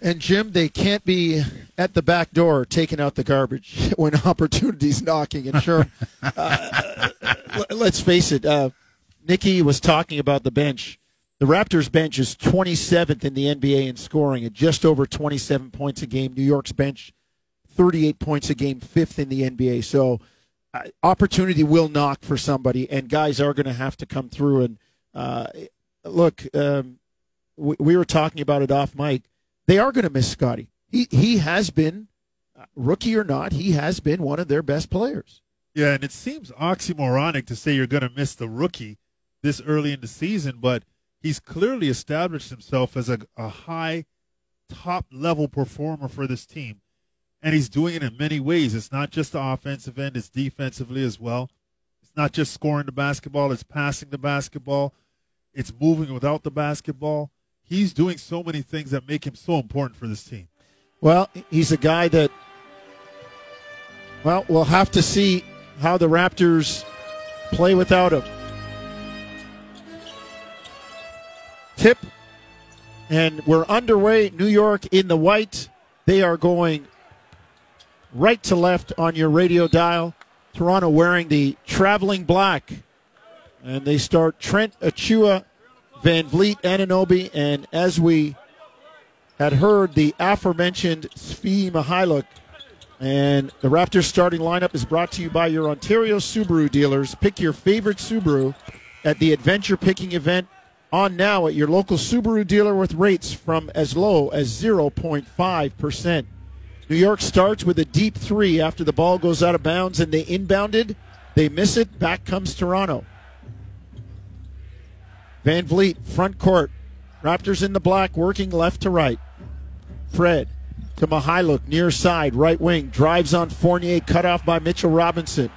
And Jim, they can't be at the back door taking out the garbage when opportunity's knocking. And sure, uh, let's face it. Uh, Nikki was talking about the bench. The Raptors bench is 27th in the NBA in scoring at just over 27 points a game. New York's bench, 38 points a game, fifth in the NBA. So uh, opportunity will knock for somebody, and guys are going to have to come through. And uh, look, um, we, we, were talking about it off mic. They are going to miss Scottie. He he has been, uh, rookie or not, he has been one of their best players. Yeah, and it seems oxymoronic to say you're going to miss the rookie this early in the season, but he's clearly established himself as a, a high, top level performer for this team. And he's doing it in many ways. It's not just the offensive end, it's defensively as well. It's not just scoring the basketball, it's passing the basketball, it's moving without the basketball. He's doing so many things that make him so important for this team. Well, he's a guy that, well, we'll have to see how the Raptors play without him. tip. And we're underway. New York in the white. They are going right to left on your radio dial. Toronto wearing the traveling black. And they start Trent Achiuwa, Van Vleet, Anunoby, and as we had heard, the aforementioned Svi Mykhailiuk. And the Raptors starting lineup is brought to you by your Ontario Subaru dealers. Pick your favorite Subaru at the adventure picking event on now at your local Subaru dealer with rates from as low as 0.5%. New York starts with a deep three after the ball goes out of bounds and they inbounded. They miss it. Back comes Toronto. Van Vleet, front court. Raptors in the black, working left to right. Fred to Mykhailiuk, near side, right wing. Drives on Fournier, cut off by Mitchell Robinson.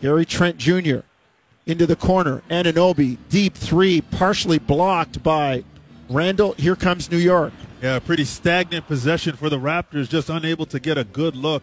Gary Trent Jr into the corner. Anunoby, deep three, partially blocked by Randle. Here comes New York. Yeah, pretty stagnant possession for the Raptors, just unable to get a good look.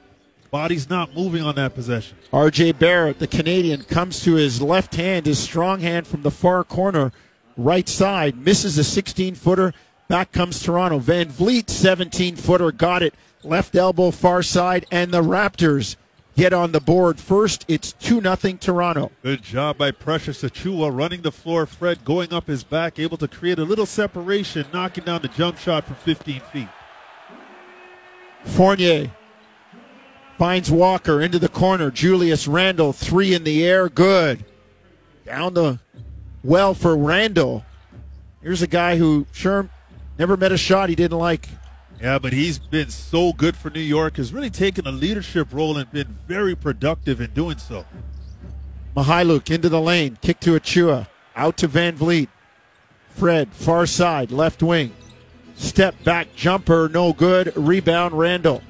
Body's not moving on that possession. RJ Barrett, the Canadian, comes to his left hand, his strong hand from the far corner, right side, misses a 16 footer. Back comes Toronto. Van Vleet, 17 footer, got it. Left elbow, far side, and the Raptors get on the board first. It's 2 0 Toronto. Good job by Precious Achiuwa running the floor. Fred going up his back, able to create a little separation, knocking down the jump shot from 15 feet. Fournier finds Walker into the corner. Julius Randle, three in the air, good. Down the well for Randle. Here's a guy who, sure, never met a shot he didn't like. Yeah, but he's been so good for New York, has really taken a leadership role and been very productive in doing so. Mykhailiuk into the lane, kick to Achiuwa, out to Van Vleet. Fred, far side, left wing. Step back jumper, no good. Rebound, Randle.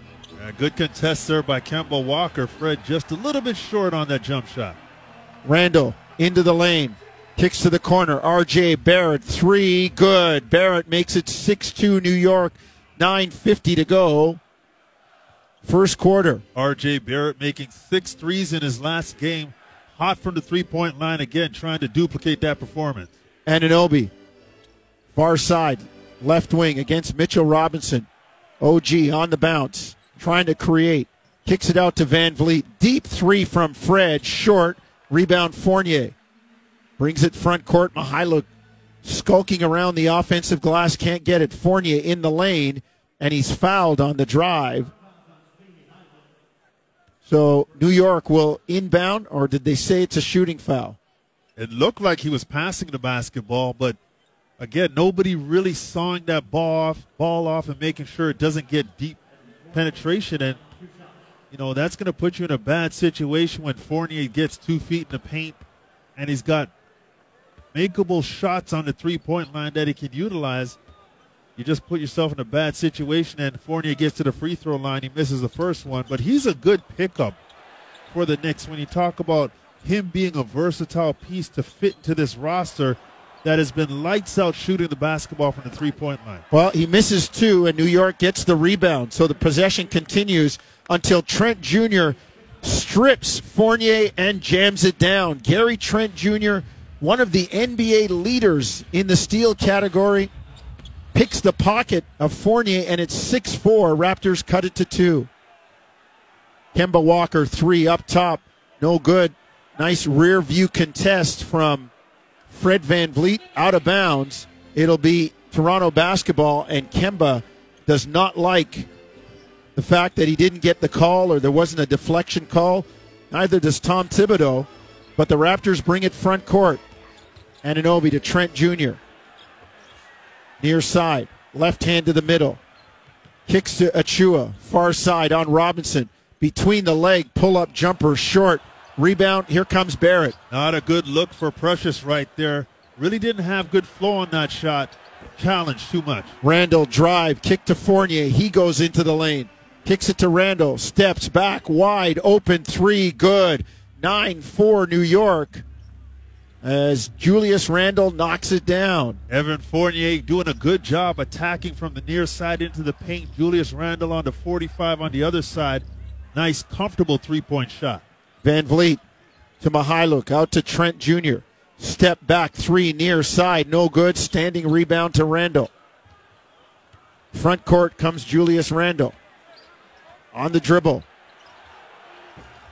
Yeah, good contest there by Kemba Walker. Fred just a little bit short on that jump shot. Randle into the lane. Kicks to the corner. RJ Barrett, three, good. Barrett makes it 6 2 New York. 9.50 to go. First quarter. RJ Barrett making six threes in his last game. Hot from the three point line again, trying to duplicate that performance. Anunoby, far side, left wing against Mitchell Robinson. OG on the bounce, trying to create. Kicks it out to VanVleet. Deep three from Fred, short. Rebound Fournier. Brings it front court. Mykhailiuk skulking around the offensive glass, can't get it. Fournier in the lane, and he's fouled on the drive. So New York will inbound, or did they say it's a shooting foul? It looked like he was passing the basketball, but again, nobody really sawing that ball off, ball off, and making sure it doesn't get deep penetration. And you know that's going to put you in a bad situation when Fournier gets two feet in the paint, and he's got makeable shots on the three point line that he can utilize. You just put yourself in a bad situation, and Fournier gets to the free throw line. He misses the first one, but he's a good pickup for the Knicks when you talk about him being a versatile piece to fit into this roster that has been lights out shooting the basketball from the three point line. Well, he misses two, and New York gets the rebound. So the possession continues until Trent Jr. strips Fournier and jams it down. Gary Trent Jr one of the NBA leaders in the steal category, picks the pocket of Fournier, and it's 6 4. Raptors cut it to two. Kemba Walker, three up top. No good. Nice rear view contest from Fred VanVleet out of bounds. It'll be Toronto basketball, and Kemba does not like the fact that he didn't get the call or there wasn't a deflection call. Neither does Tom Thibodeau, but the Raptors bring it front court. Anunoby to Trent Jr. Near side, left hand to the middle. Kicks to Achiuwa, far side on Robinson. Between the leg, pull up jumper, short. Rebound, here comes Barrett. Not a good look for Precious right there. Really didn't have good flow on that shot. Challenged too much. Randle drive, kick to Fournier. He goes into the lane. Kicks it to Randle. Steps back wide open three. Good. 9 4 New York as Julius Randle knocks it down. Evan Fournier doing a good job attacking from the near side into the paint. Julius Randle on the 45 on the other side. Nice, comfortable three point shot. VanVleet to Mykhailiuk, out to Trent Jr. Step back three near side, no good. Standing rebound to Randle. Front court comes Julius Randle. On the dribble.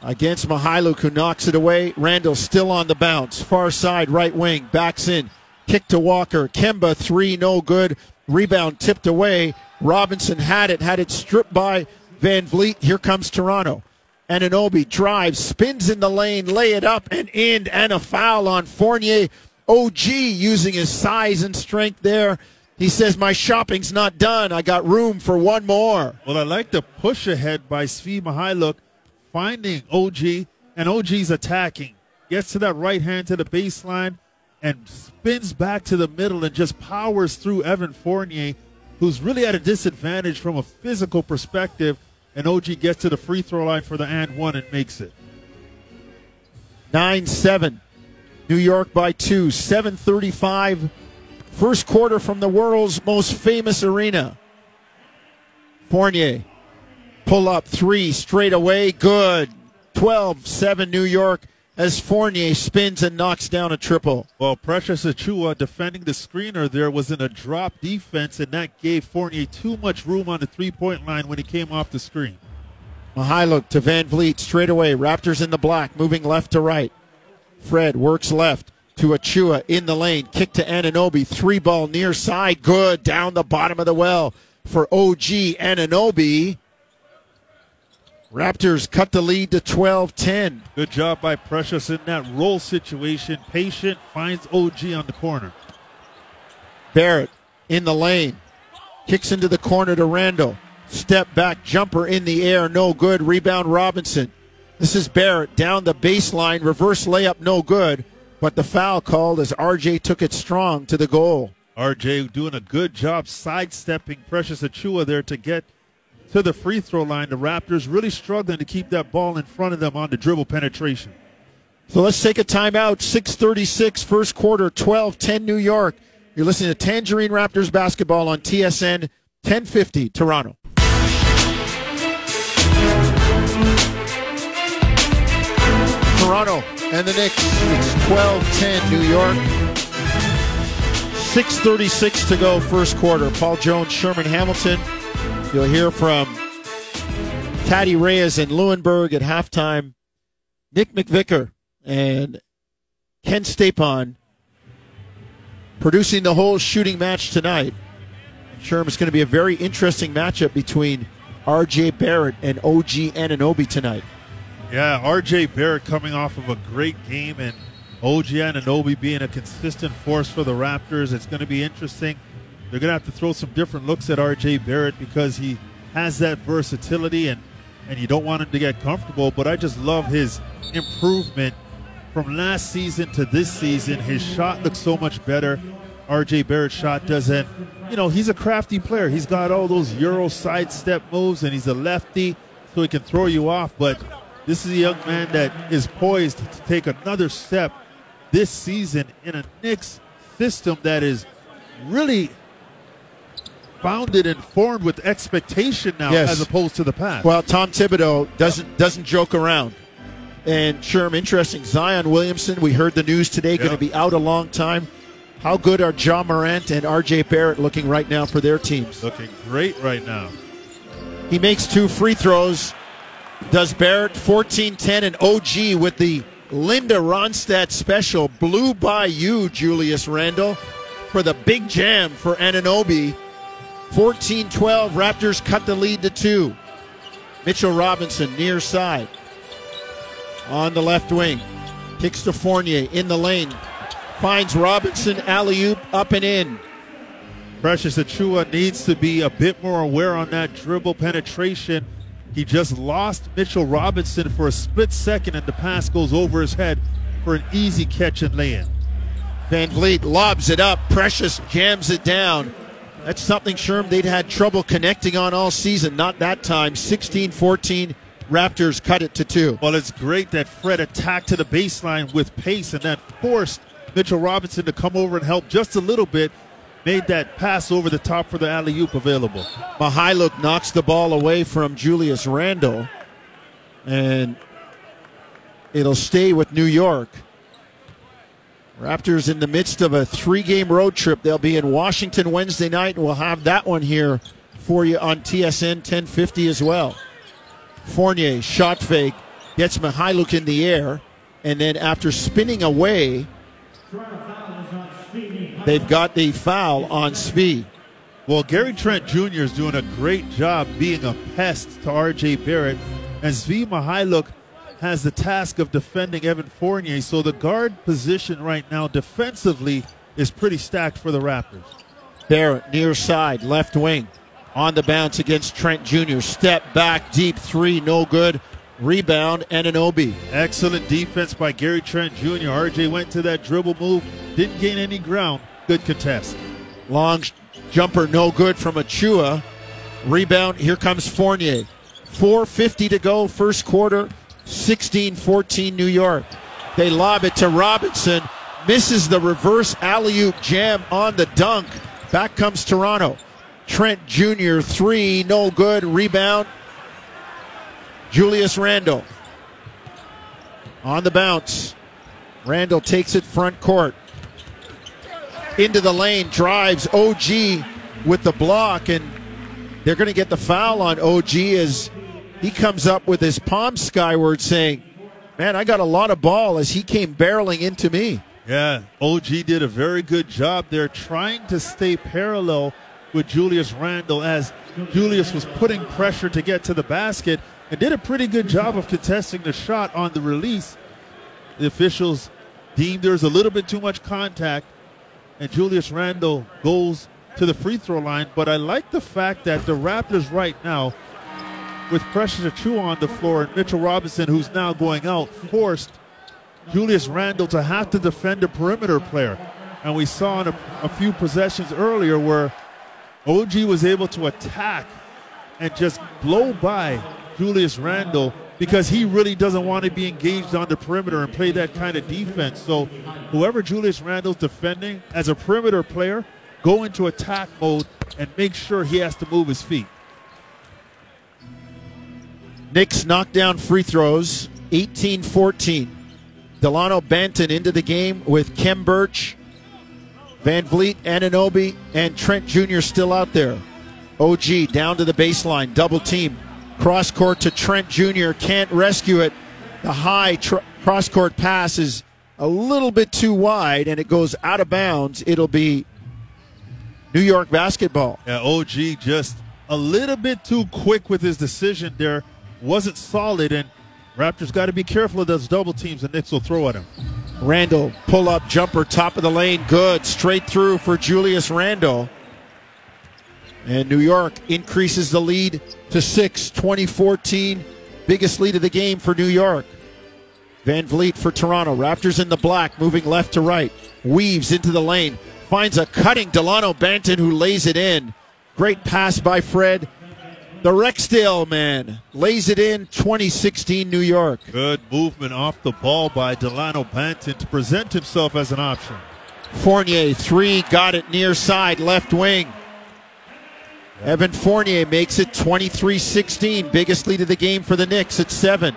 Against Mykhailiuk, who knocks it away. Randle still on the bounce. Far side, right wing. Backs in. Kick to Walker. Kemba, three, no good. Rebound tipped away. Robinson had it, had it stripped by VanVleet. Here comes Toronto. Anunoby drives, spins in the lane, lay it up and in, and a foul on Fournier. OG using his size and strength there. He says, My shopping's not done. I got room for one more. Well, I like the push ahead by Svi Mykhailiuk, finding OG, and OG's attacking. Gets to that right hand to the baseline and spins back to the middle and just powers through Evan Fournier, who's really at a disadvantage from a physical perspective and OG gets to the free throw line for the and one and makes it. 9 7. New York by two. 735. First quarter from the world's most famous arena. Fournier. Pull up three straight away. Good. 12 7 New York as Fournier spins and knocks down a triple. Well, Precious Achiuwa defending the screener there was in a drop defense, and that gave Fournier too much room on the three point line when he came off the screen. Mykhailiuk to VanVleet straight away. Raptors in the black, moving left to right. Fred works left to Achiuwa in the lane. Kick to Anunoby. Three ball near side. Good. Down the bottom of the well for OG Anunoby. Raptors cut the lead to 12 10. Good job by Precious in that roll situation. Patient finds OG on the corner. Barrett in the lane. Kicks into the corner to Randle. Step back jumper in the air. No good. Rebound Robinson. This is Barrett down the baseline. Reverse layup. No good. But the foul called as RJ took it strong to the goal. RJ doing a good job sidestepping Precious Achiuwa there to get to the free throw line. The Raptors really struggling to keep that ball in front of them on the dribble penetration. So let's take a timeout. 636, first quarter, 12 10 New York. You're listening to Tangerine Raptors basketball on TSN 1050 Toronto. Toronto and the Knicks. It's 12 10 New York. 6.36 to go, first quarter. Paul Jones, Sherman Hamilton. You'll hear from Taddy Reyes and Lewenberg at halftime. Nick McVicker and Ken Stapon producing the whole shooting match tonight. Sherm, it's going to be a very interesting matchup between R.J. Barrett and OG Anunoby tonight. Yeah, R.J. Barrett coming off of a great game and OG Anunoby being a consistent force for the Raptors. It's going to be interesting. They're going to have to throw some different looks at R.J. Barrett because he has that versatility and, and you don't want him to get comfortable. But I just love his improvement from last season to this season. His shot looks so much better. RJ Barrett's shot doesn't, you know, he's a crafty player. He's got all those Euro sidestep moves and he's a lefty, so he can throw you off. But this is a young man that is poised to take another step this season in a Knicks system that is really founded and formed with expectation now Yes. as opposed to the past. Well, Tom Thibodeau doesn't doesn't joke around. And Sherm, interesting. Zion Williamson, we heard the news today, going to be out a long time. How good are John Morant and RJ Barrett looking right now for their teams? Looking great right now. He makes two free throws. Does Barrett 14 10 and OG with the Linda Ronstadt special. Blew by you, Julius Randle, for the big jam for Anunoby. 14 12. Raptors cut the lead to two. Mitchell Robinson near side. On the left wing. Kicks to Fournier in the lane. Finds Robinson alley oop up and in. Precious Achiuwa needs to be a bit more aware on that dribble penetration. He just lost Mitchell Robinson for a split second, and the pass goes over his head for an easy catch and lay in. VanVleet lobs it up. Precious jams it down. That's something Sherm they'd had trouble connecting on all season. Not that time. 16 14. Raptors cut it to two. Well, it's great that Fred attacked to the baseline with pace and that forced Mitchell Robinson to come over and help just a little bit. Made that pass over the top for the alley oop available. Mykhailiuk knocks the ball away from Julius Randle, and it'll stay with New York. Raptors in the midst of a three game road trip. They'll be in Washington Wednesday night, and we'll have that one here for you on TSN 1050 as well. Fournier, shot fake, gets Mykhailiuk in the air, and then after spinning away, they've got the foul on Svi. Well, Gary Trent Jr. is doing a great job being a pest to R.J. Barrett, and Svi Mykhailiuk has the task of defending Evan Fournier. So the guard position right now defensively is pretty stacked for the Raptors. Barrett near side, left wing, on the bounce against Trent Jr. Step back, deep three, no good. Rebound, Anunoby. Excellent defense by Gary Trent Jr. RJ went to that dribble move, didn't gain any ground. Good contest. Long jumper, no good from Achiuwa. Rebound, here comes Fournier. 4.50 to go, first quarter, 16 14 New York. They lob it to Robinson, misses the reverse alley oop jam on the dunk. Back comes Toronto. Trent Jr., three, no good. Rebound, Julius Randle. On the bounce. Randle takes it front court. Into the lane, drives OG with the block, and they're going to get the foul on OG as he comes up with his palm skyward saying, Man, I got a lot of ball as he came barreling into me. Yeah, OG did a very good job there trying to stay parallel with Julius Randle as Julius was putting pressure to get to the basket and did a pretty good job of contesting the shot on the release. The officials deemed there's a little bit too much contact, and Julius Randle goes to the free throw line. But I like the fact that the Raptors right now, with Precious Achiuwa on the floor and Mitchell Robinson, who's now going out, forced Julius Randle to have to defend a perimeter player. And we saw in a, a few possessions earlier where OG was able to attack and just blow by Julius Randle because he really doesn't want to be engaged on the perimeter and play that kind of defense. So whoever Julius Randle's defending as a perimeter player, go into attack mode and make sure he has to move his feet. Knicks knock down free throws, 18 14. Delano Banton into the game with Khem Birch, Van Vliet, Anunoby, and Trent Jr. still out there. OG down to the baseline, double team. Cross court to Trent Jr. Can't rescue it. The high tr- cross court pass is a little bit too wide and it goes out of bounds. It'll be New York basketball. Yeah, OG just a little bit too quick with his decision there. Wasn't solid, and Raptors got to be careful of those double teams the Knicks will throw at him. Randle, pull up jumper, top of the lane, good. Straight through for Julius Randle. And New York increases the lead to 6, 2014. Biggest lead of the game for New York. VanVleet for Toronto. Raptors in the black, moving left to right. Weaves into the lane. Finds a cutting Delano Banton who lays it in. Great pass by Fred. The Rexdale man lays it in 2016 New York. Good movement off the ball by Delano Banton to present himself as an option. Fournier, three, got it near side, left wing. Evan Fournier makes it 23 16. Biggest lead of the game for the Knicks at seven.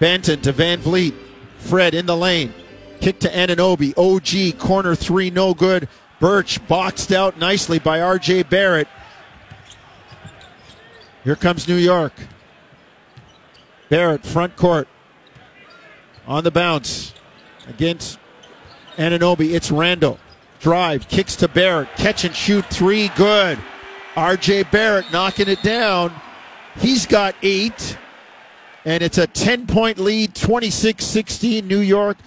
Banton to VanVleet. Fred in the lane. Kick to Anunoby. OG, corner three, no good. Birch boxed out nicely by RJ Barrett. Here comes New York. Barrett, front court. On the bounce against Anunoby. It's Randle. Drive, kicks to Barrett. Catch and shoot three, good. RJ Barrett knocking it down. He's got eight. And it's a 10 point lead, 26 16 New York.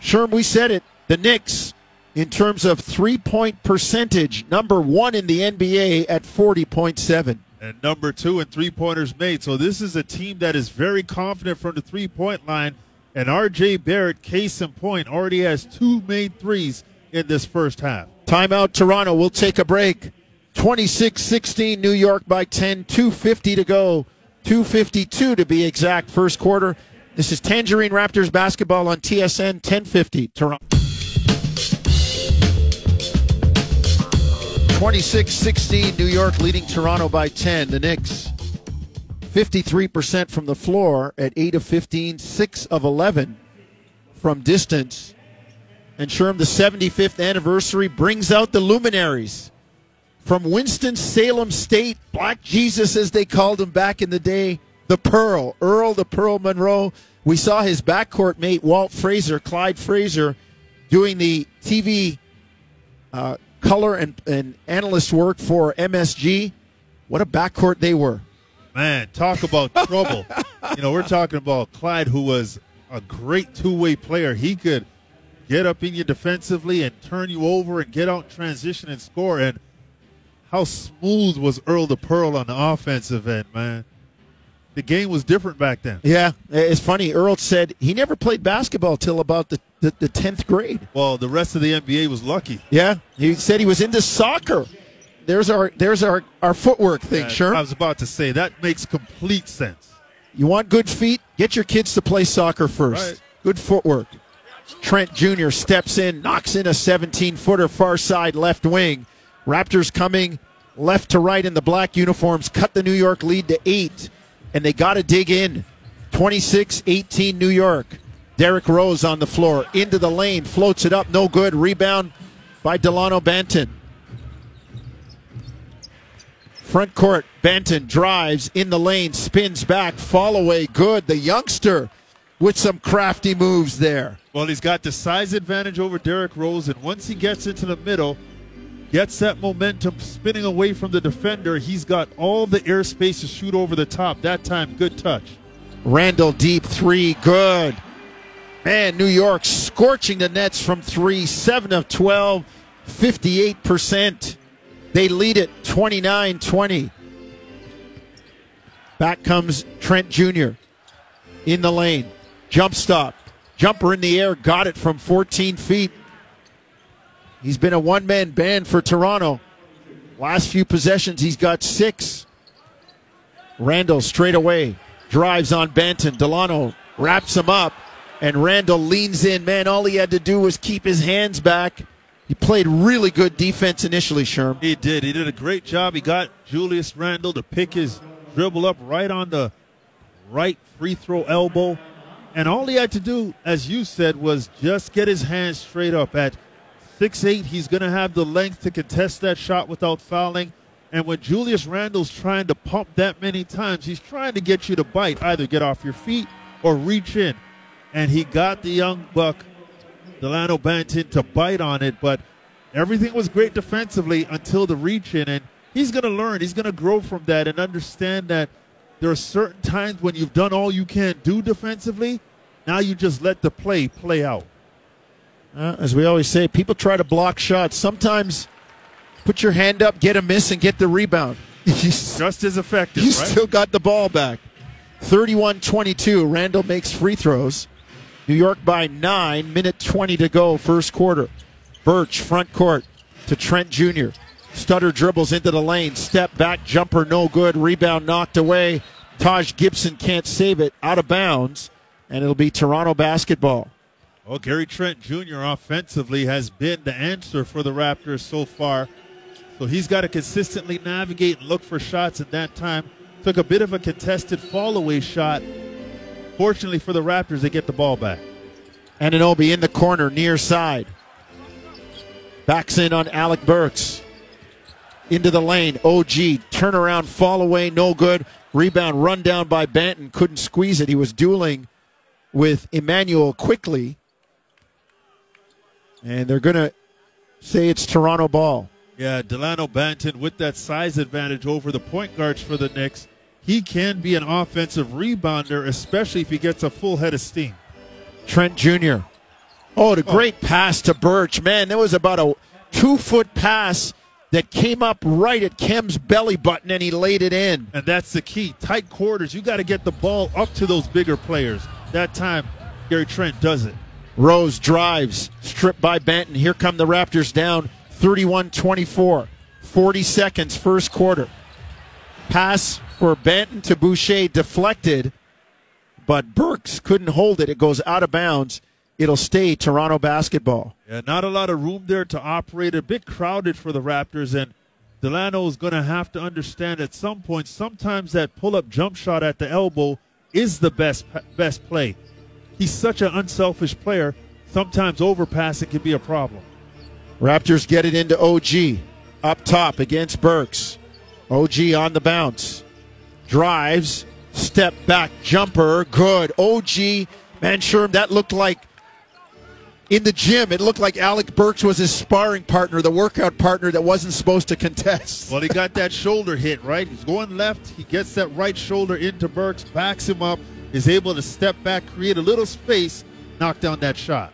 Sherm, we said it. The Knicks, in terms of three point percentage, number one in the NBA at 40.7. And number two and three pointers made. So this is a team that is very confident from the three point line. And RJ Barrett, case in point, already has two made threes in this first half. Timeout, Toronto. We'll take a break. 26 16, New York by 10, 250 to go. 252 to be exact, first quarter. This is Tangerine Raptors basketball on TSN 1050, Toronto. 26 16, New York leading Toronto by 10. The Knicks 53% from the floor at 8 of 15, 6 of 11 from distance. And Sherm, the 75th anniversary brings out the luminaries from Winston-Salem State, Black Jesus as they called him back in the day, the Pearl, Earl the Pearl Monroe. We saw his backcourt mate, Walt Frazier, Clyde Frazier, doing the TV uh, color and, and analyst work for MSG. What a backcourt they were. Man, talk about trouble. you know, we're talking about Clyde, who was a great two way player. He could get up in you defensively and turn you over and get out transition and score. And how smooth was Earl the Pearl on the offensive end, man? The game was different back then. Yeah, it's funny. Earl said he never played basketball till about the, the, 10th grade. Well, the rest of the NBA was lucky. Yeah, he said he was into soccer. There's our there's our, our footwork thing, Yeah, sure. I was about to say that makes complete sense. You want good feet? Get your kids to play soccer first. Right. Good footwork. Trent Jr. steps in, knocks in a 17 footer far side left wing. Raptors coming left to right in the black uniforms, cut the New York lead to eight, and they got to dig in. 26 18 New York. Derrick Rose on the floor, into the lane, floats it up, no good. Rebound by Delano Banton. Front court, Banton drives in the lane, spins back, fall away, good. The youngster with some crafty moves there. Well, he's got the size advantage over Derrick Rose, and once he gets into the middle, gets that momentum spinning away from the defender, he's got all the airspace to shoot over the top. That time, good touch. Randle deep three, good. Man, New York scorching the Nets from three, 7 of 12, 58%. They lead it 29 20. Back comes Trent Jr. in the lane. Jump stop. Jumper in the air, got it from 14 feet. He's been a one man band for Toronto. Last few possessions, he's got six. Randle straight away drives on Banton. Delano wraps him up, and Randle leans in. Man, all he had to do was keep his hands back. He played really good defense initially, Sherm. He did. He did a great job. He got Julius Randle to pick his dribble up right on the right free throw elbow. And all he had to do, as you said, was just get his hands straight up. At 6'8, he's going to have the length to contest that shot without fouling. And when Julius Randle's trying to pump that many times, he's trying to get you to bite, either get off your feet or reach in. And he got the young buck, Delano Banton, to bite on it. But everything was great defensively until the reach in. And he's going to learn, he's going to grow from that and understand that there are certain times when you've done all you can do defensively. Now you just let the play play out. Uh, as we always say, people try to block shots. Sometimes put your hand up, get a miss, and get the rebound. Just as effective, You right? still got the ball back. 31 22. Randle makes free throws. New York by nine. Minute 20 to go, first quarter. Birch, front court to Trent Jr. Stutter dribbles into the lane. Step back, jumper, no good. Rebound knocked away. Taj Gibson can't save it. Out of bounds. And it'll be Toronto basketball. Well, Gary Trent Jr. offensively has been the answer for the Raptors so far. So he's got to consistently navigate and look for shots at that time. Took a bit of a contested fall away shot. Fortunately for the Raptors, they get the ball back. Anunoby in the corner, near side. Backs in on Alec Burks. Into the lane. OG. Turnaround, fall away, no good. Rebound, run down by Banton. Couldn't squeeze it. He was dueling with Immanuel Quickley. And they're going to say it's Toronto ball. Yeah, Delano Banton with that size advantage over the point guards for the Knicks. He can be an offensive rebounder, especially if he gets a full head of steam. Trent Jr. Oh, the oh. great oh. pass to Birch. Man, that was about a two foot pass that came up right at Khem's belly button and he laid it in. And that's the key. Tight quarters. You got to get the ball up to those bigger players. That time, Gary Trent does it. Rose drives, stripped by Banton. Here come the Raptors down 31 24. 40 seconds, first quarter. Pass for Banton to Boucher deflected, but Burks couldn't hold it. It goes out of bounds. It'll stay Toronto basketball. Yeah, not a lot of room there to operate. A bit crowded for the Raptors, and Delano is going to have to understand at some point. Sometimes that pull-up jump shot at the elbow is the best best play. He's such an unselfish player. Sometimes overpassing can be a problem. Raptors get it into OG up top against Burks. OG on the bounce. Drives, step back jumper, good. OG, man, sure, that looked like in the gym, it looked like Alec Burks was his sparring partner, the workout partner that wasn't supposed to contest. Well, he got that shoulder hit, right? He's going left. He gets that right shoulder into Burks, backs him up, is able to step back, create a little space, knock down that shot.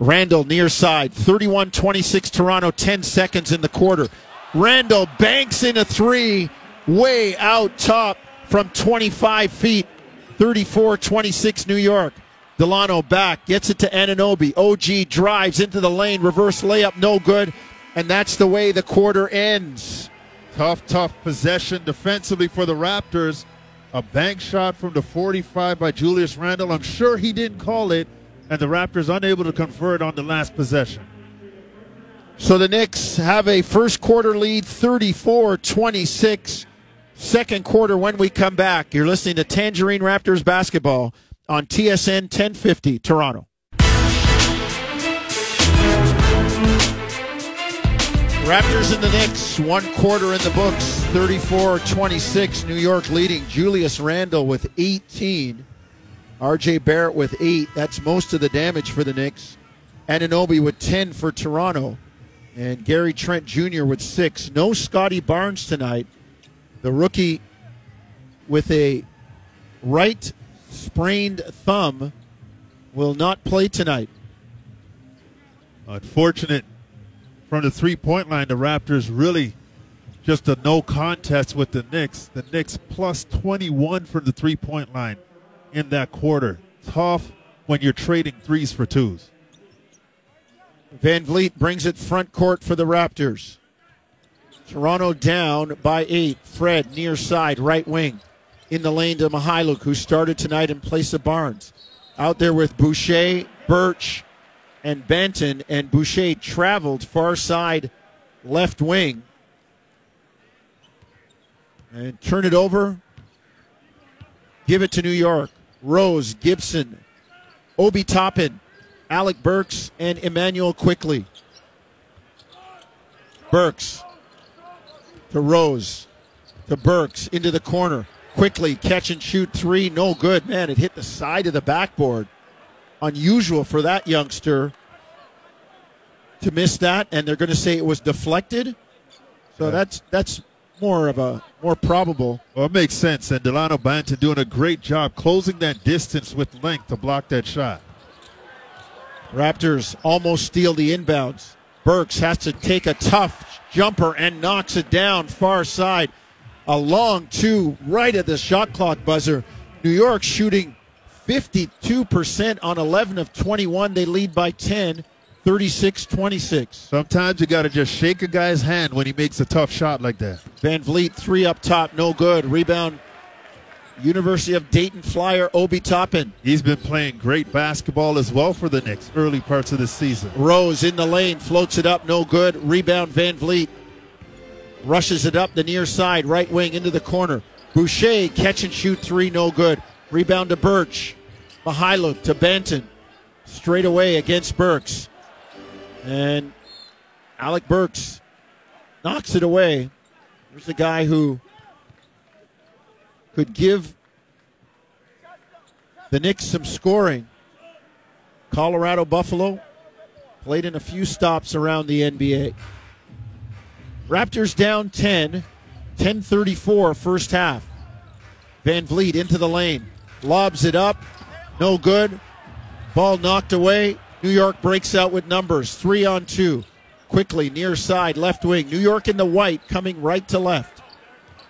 Randle near side, 31 26 Toronto, 10 seconds in the quarter. Randle banks in a three, way out top from 25 feet, 34 26 New York. Delano back, gets it to Anunoby. OG drives into the lane, reverse layup, no good. And that's the way the quarter ends. Tough, tough possession defensively for the Raptors. A bank shot from the 45 by Julius Randle. I'm sure he didn't call it, and the Raptors unable to convert on the last possession. So the Knicks have a first quarter lead 34 26. Second quarter when we come back. You're listening to Tangerine Raptors basketball on TSN 1050 Toronto. Raptors and the Knicks, one quarter in the books, 34 26. New York leading. Julius Randle with 18. RJ Barrett with 8. That's most of the damage for the Knicks. Anunoby with 10 for Toronto. And Gary Trent Jr. with 6. No Scottie Barnes tonight. The rookie with a right sprained thumb will not play tonight. Unfortunate from the three point line, the Raptors really just a no contest with the Knicks. The Knicks plus 21 from the three point line in that quarter. Tough when you're trading threes for twos. VanVleet brings it front court for the Raptors. Toronto down by eight. Fred near side, right wing. In the lane to Mykhailiuk, who started tonight in place of Barnes. Out there with Boucher, Birch, and Banton, and Boucher traveled far side left wing. And turn it over. Give it to New York. Rose, Gibson, Obi Toppin, Alec Burks, and Immanuel Quickley. Burks to Rose to Burks into the corner. Quickley catch and shoot three. No good. Man, it hit the side of the backboard unusual for that youngster to miss that, and they're going to say it was deflected. So yeah. that's that's more of a more probable. Well, it makes sense, and Delano Banton doing a great job closing that distance with length to block that shot. Raptors almost steal the inbounds. Burks has to take a tough jumper and knocks it down far side. A long two right at the shot clock buzzer. New York shooting 52% on 11 of 21. They lead by 10, 36 26. Sometimes you got to just shake a guy's hand when he makes a tough shot like that. VanVleet, three up top, no good. Rebound, University of Dayton Flyer, Obi Toppin. He's been playing great basketball as well for the Knicks early parts of the season. Rose in the lane, floats it up, no good. Rebound, VanVleet. Rushes it up the near side, right wing into the corner. Boucher, catch and shoot three, no good. Rebound to Birch. Mykhailiuk to Banton. straight away against Burks. And Alec Burks knocks it away. There's a guy who could give the Knicks some scoring. Colorado Buffalo played in a few stops around the NBA. Raptors down 10, 10:34 first half. VanVleet into the lane, lobs it up, no good. Ball knocked away. New York breaks out with numbers, three on two. Quickley near side, left wing. New York in the white, coming right to left.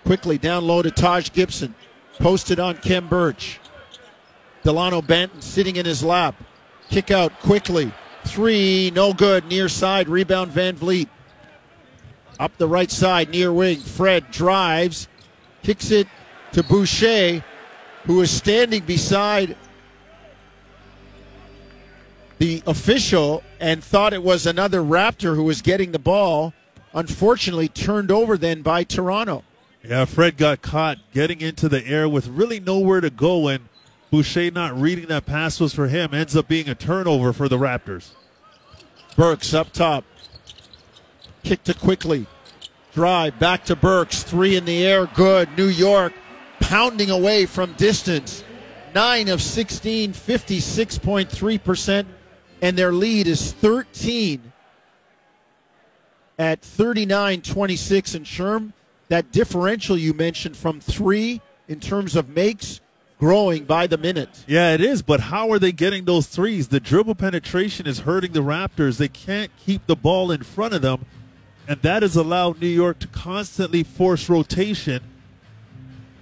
Quickley down low to Taj Gibson, posted on Khem Birch. Delano Banton sitting in his lap. Kick out Quickley. Three, no good. Near side, rebound VanVleet. Up the right side, near wing. Fred drives, kicks it to Boucher, who is standing beside the official and thought it was another Raptor who was getting the ball. Unfortunately, turned over then by Toronto. Yeah, Fred got caught getting into the air with really nowhere to go, and Boucher not reading that pass was for him. Ends up being a turnover for the Raptors. Burks up top. Kick to Quickley. Drive back to Burks. Three in the air. Good. New York pounding away from distance. 9 of 16, 56.3%. And their lead is 13 at 39 26. And Sherm, that differential you mentioned from three in terms of makes growing by the minute. Yeah, it is, but how are they getting those threes? The dribble penetration is hurting the Raptors. They can't keep the ball in front of them, and that has allowed New York to constantly force rotation.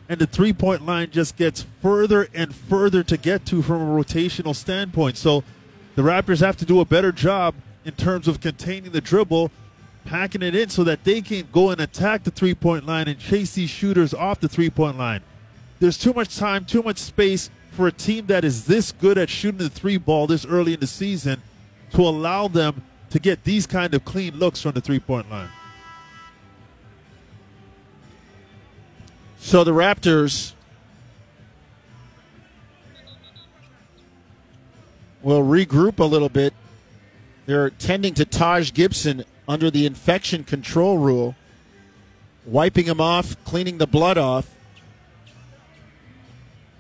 And the three point line just gets further and further to get to from a rotational standpoint. So the Raptors have to do a better job in terms of containing the dribble, packing it in so that they can go and attack the three point line and chase these shooters off the three point line there's too much time, too much space for a team that is this good at shooting the three ball this early in the season to allow them to get these kind of clean looks from the three point line. So the Raptors will regroup a little bit. They're tending to Taj Gibson under the infection control rule, wiping him off, cleaning the blood off.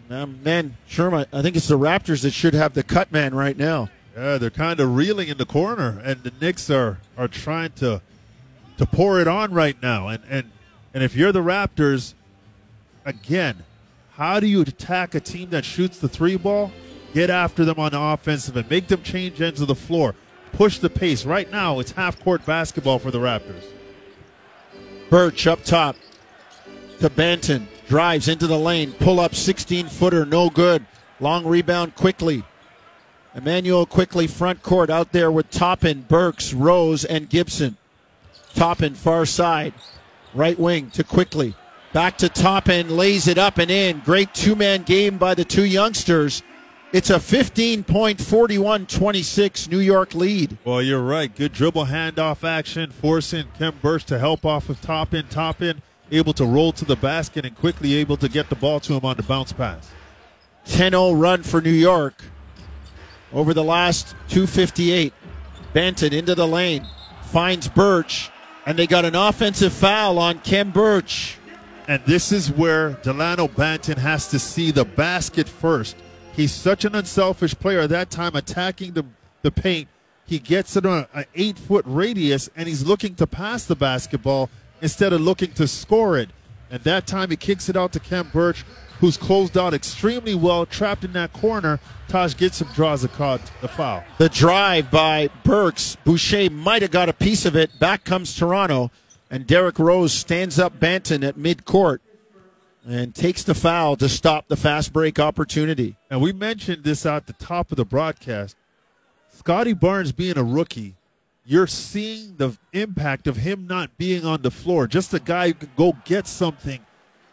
Um, man, Sherman, I think it's the Raptors that should have the cut man right now. Yeah, they're kind of reeling in the corner, and the Knicks are, are trying to to pour it on right now. And, and and if you're the Raptors, again, how do you attack a team that shoots the three ball? Get after them on the offensive and make them change ends of the floor. Push the pace. Right now, it's half court basketball for the Raptors. Birch up top to Banton drives into the lane, pull up 16 footer, no good. Long rebound Quickley. Immanuel Quickley front court out there with Toppin, Burks, Rose, and Gibson. Toppin far side, right wing to Quickley. Back to Toppin, lays it up and in. Great two man game by the two youngsters. It's a 15 point 41 26 New York lead. Well, you're right. Good dribble handoff action, forcing Khem Birch to help off of Toppin. Toppin able to roll to the basket and Quickley able to get the ball to him on the bounce pass. 10 0 run for New York over the last 258. Banton into the lane, finds Birch, and they got an offensive foul on Khem Birch. And this is where Delano Banton has to see the basket first. He's such an unselfish player at that time, attacking the, the paint. He gets it on an eight foot radius, and he's looking to pass the basketball instead of looking to score it. And that time he kicks it out to Khem Birch, who's closed out extremely well, trapped in that corner. Taj Gibson draws a, call, a foul. The drive by Burks. Boucher might have got a piece of it. Back comes Toronto. And Derrick Rose stands up Banton at midcourt and takes the foul to stop the fast break opportunity. And we mentioned this at the top of the broadcast. Scottie Barnes being a rookie you're seeing the impact of him not being on the floor. Just a guy who can go get something,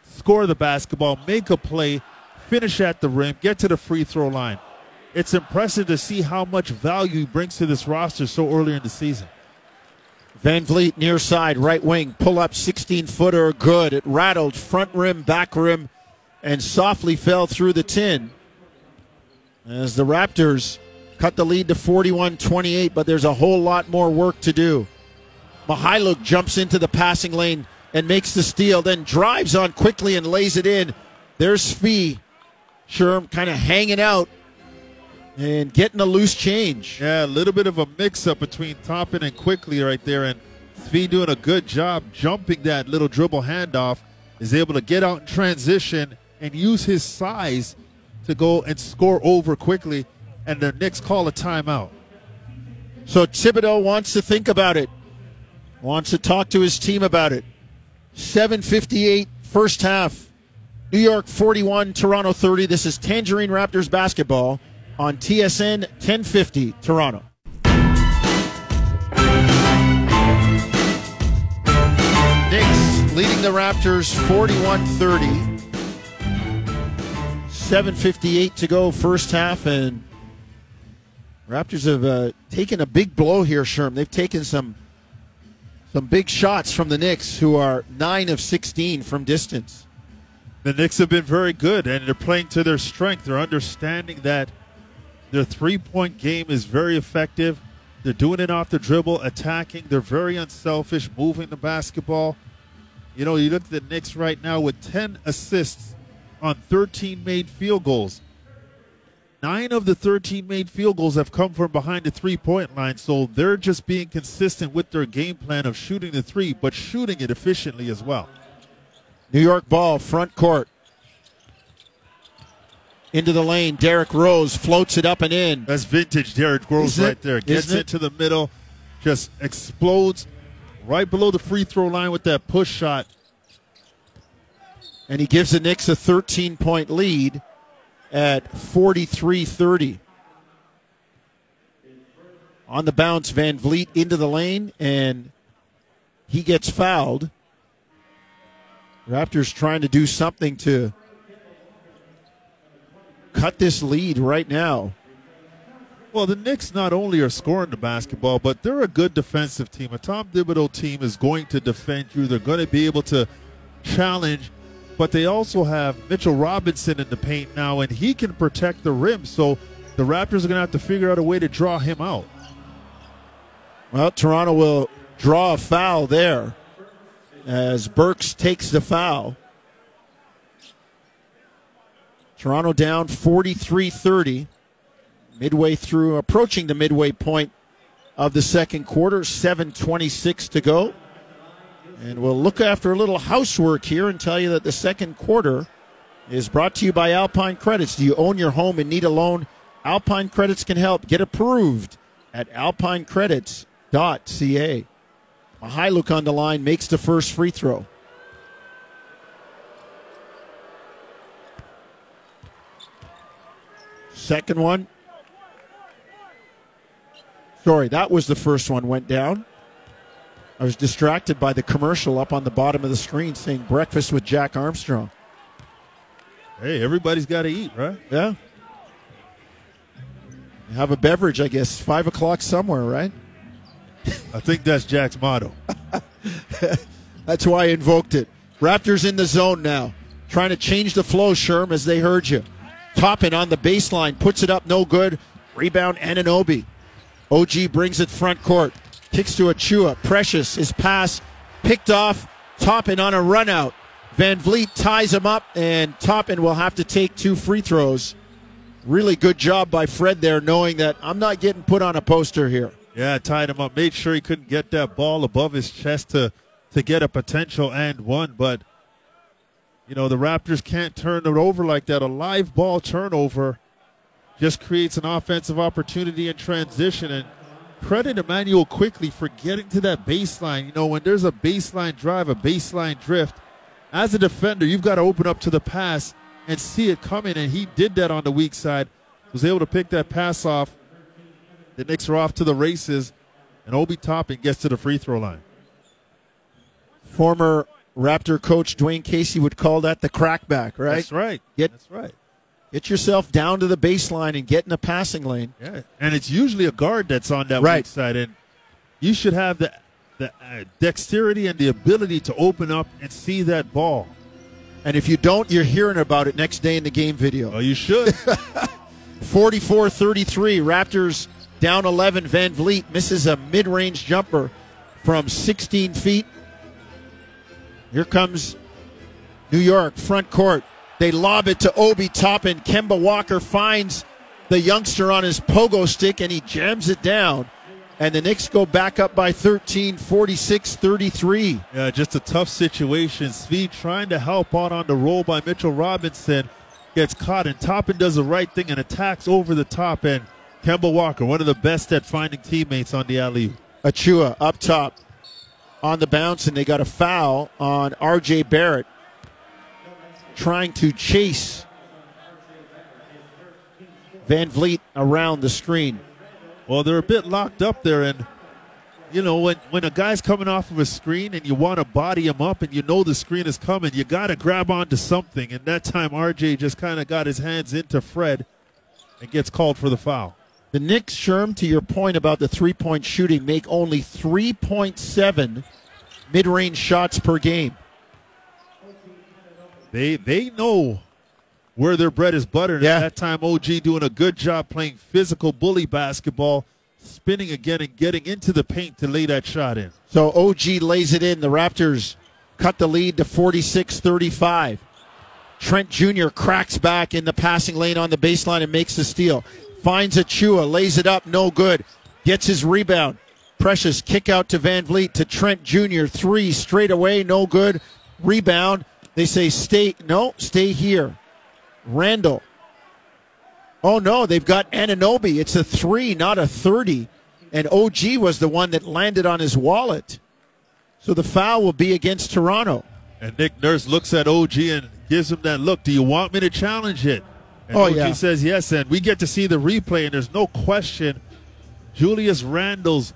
score the basketball, make a play, finish at the rim, get to the free throw line. It's impressive to see how much value he brings to this roster so early in the season. VanVleet near side, right wing, pull up 16 footer, good. It rattled front rim, back rim, and softly fell through the tin. As the Raptors cut the lead to 41 28, but there's a whole lot more work to do. Mykhailiuk jumps into the passing lane and makes the steal, then drives on Quickley and lays it in. There's Svi. Sherm kind of hanging out and getting a loose change. Yeah, a little bit of a mix up between Toppin and Quickley right there. And Svi doing a good job jumping that little dribble handoff, is able to get out in transition and use his size to go and score over Quickley. And the Knicks call a timeout. So Thibodeau wants to think about it, wants to talk to his team about it. 758 first half. New York 41, Toronto 30. This is Tangerine Raptors basketball on TSN 1050 Toronto. Knicks leading the Raptors 41 30. 7.58 to go, first half, and Raptors have uh, taken a big blow here, Sherm. They've taken some some big shots from the Knicks, who are 9 of 16 from distance. The Knicks have been very good, and they're playing to their strength. They're understanding that their three point game is very effective. They're doing it off the dribble, attacking. They're very unselfish, moving the basketball. You know, you look at the Knicks right now with 10 assists on 13 made field goals. Nine of the 13 made field goals have come from behind the three point line, so they're just being consistent with their game plan of shooting the three, but shooting it efficiently as well. New York ball, front court. Into the lane, Derrick Rose floats it up and in. That's vintage Derrick Rose right there. Gets Isn't it? into the middle, just explodes right below the free throw line with that push shot. And he gives the Knicks a 13 point lead at 43 30. On the bounce, VanVleet into the lane, and he gets fouled. Raptors trying to do something to cut this lead right now. Well, the Knicks not only are scoring the basketball, but they're a good defensive team. A Tom Thibodeau team is going to defend you. They're going to be able to challenge, but they also have Mitchell Robinson in the paint now, and he can protect the rim. So the Raptors are going to have to figure out a way to draw him out. Well, Toronto will draw a foul there as Burks takes the foul. Toronto down 43 30, midway through, approaching the midway point of the second quarter, 7.26 to go. And we'll look after a little housework here and tell you that the second quarter is brought to you by Alpine Credits. Do you own your home and need a loan? Alpine Credits can help. Get approved at alpinecredits.ca. Mykhailiuk on the line makes the first free throw. Second one. Sorry, that was the first one went down. I was distracted by the commercial up on the bottom of the screen saying breakfast with Jack Armstrong. Hey, everybody's got to eat, right? Yeah. Have a beverage, I guess. Five o'clock somewhere, right? I think that's Jack's motto. That's why I invoked it. Raptors in the zone now. Trying to change the flow, Sherm, as they heard you. Toppin on the baseline, puts it up, no good. Rebound, Anunoby. OG brings it front court. Kicks to Achiuwa. Precious, his pass picked off. Toppin on a run out. VanVleet ties him up, and Toppin will have to take two free throws. Really good job by Fred there, knowing that I'm not getting put on a poster here. Yeah, tied him up. Made sure he couldn't get that ball above his chest to to get a potential and one. But you know the Raptors can't turn it over like that. A live ball turnover just creates an offensive opportunity in transition. And credit Immanuel Quickley for getting to that baseline. You know when there's a baseline drive, a baseline drift. As a defender, you've got to open up to the pass and see it coming. And he did that on the weak side. Was able to pick that pass off. The Knicks are off to the races, and Obi Toppin gets to the free throw line. Former Raptor coach Dwane Casey would call that the crackback, right? That's right. Get- That's right. Get yourself down to the baseline and get in the passing lane. Yeah, and it's usually a guard that's on that Right. weak side, and you should have the the uh, dexterity and the ability to open up and see that ball. And if you don't, you're hearing about it next day in the game video. Oh, you should. 44 33. Raptors down 11. VanVleet misses a mid range jumper from 16 feet. Here comes New York, front court. They lob it to Obi Toppin. Kemba Walker finds the youngster on his pogo stick and he jams it down. And the Knicks go back up by 13, 46 33. Yeah, just a tough situation. Speed trying to help out on the roll by Mitchell Robinson gets caught, and Toppin does the right thing and attacks over the top. And Kemba Walker, one of the best at finding teammates on the alley. Achiuwa up top on the bounce, and they got a foul on RJ Barrett trying to chase VanVleet around the screen. Well, they're a bit locked up there, and you know when when a guy's coming off of a screen and you want to body him up, and you know the screen is coming, you got to grab onto something. And that time, RJ just kind of got his hands into Fred and gets called for the foul. The Knicks, Sherm, to your point about the three point shooting, make only 3.7 mid range shots per game. They they know where their bread is buttered. Yeah. At that time, OG doing a good job playing physical bully basketball, spinning again and getting into the paint to lay that shot in. So OG lays it in. The Raptors cut the lead to 46 35. Trent Jr. cracks back in the passing lane on the baseline and makes the steal. Finds Achiuwa, lays it up, no good. Gets his rebound. Precious kick out to VanVleet to Trent Jr. Three straight away, no good. Rebound. They say stay, no, stay here. Randle. Oh no, they've got Anunoby. It's a three, not a 30. And OG was the one that landed on his wallet. So the foul will be against Toronto. And Nick Nurse looks at OG and gives him that look. Do you want me to challenge it? And Oh, OG yeah. says yes, and we get to see the replay, and there's no question. Julius Randle's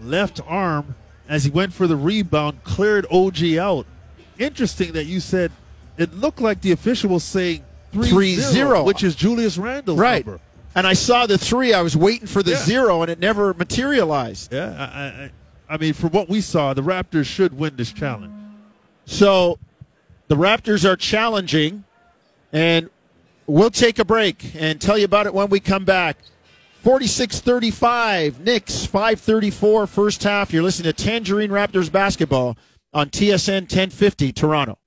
left arm, as he went for the rebound, cleared OG out. Interesting that you said it looked like the official was saying 3 3-0. which is Julius Randle's Right. number. And I saw the three. I was waiting for the Yeah. zero, and it never materialized. Yeah, I, I, I mean, from what we saw, the Raptors should win this challenge. So the Raptors are challenging, and we'll take a break and tell you about it when we come back. 46 35, Knicks 534 first half. You're listening to Tangerine Raptors basketball on TSN 1050 Toronto.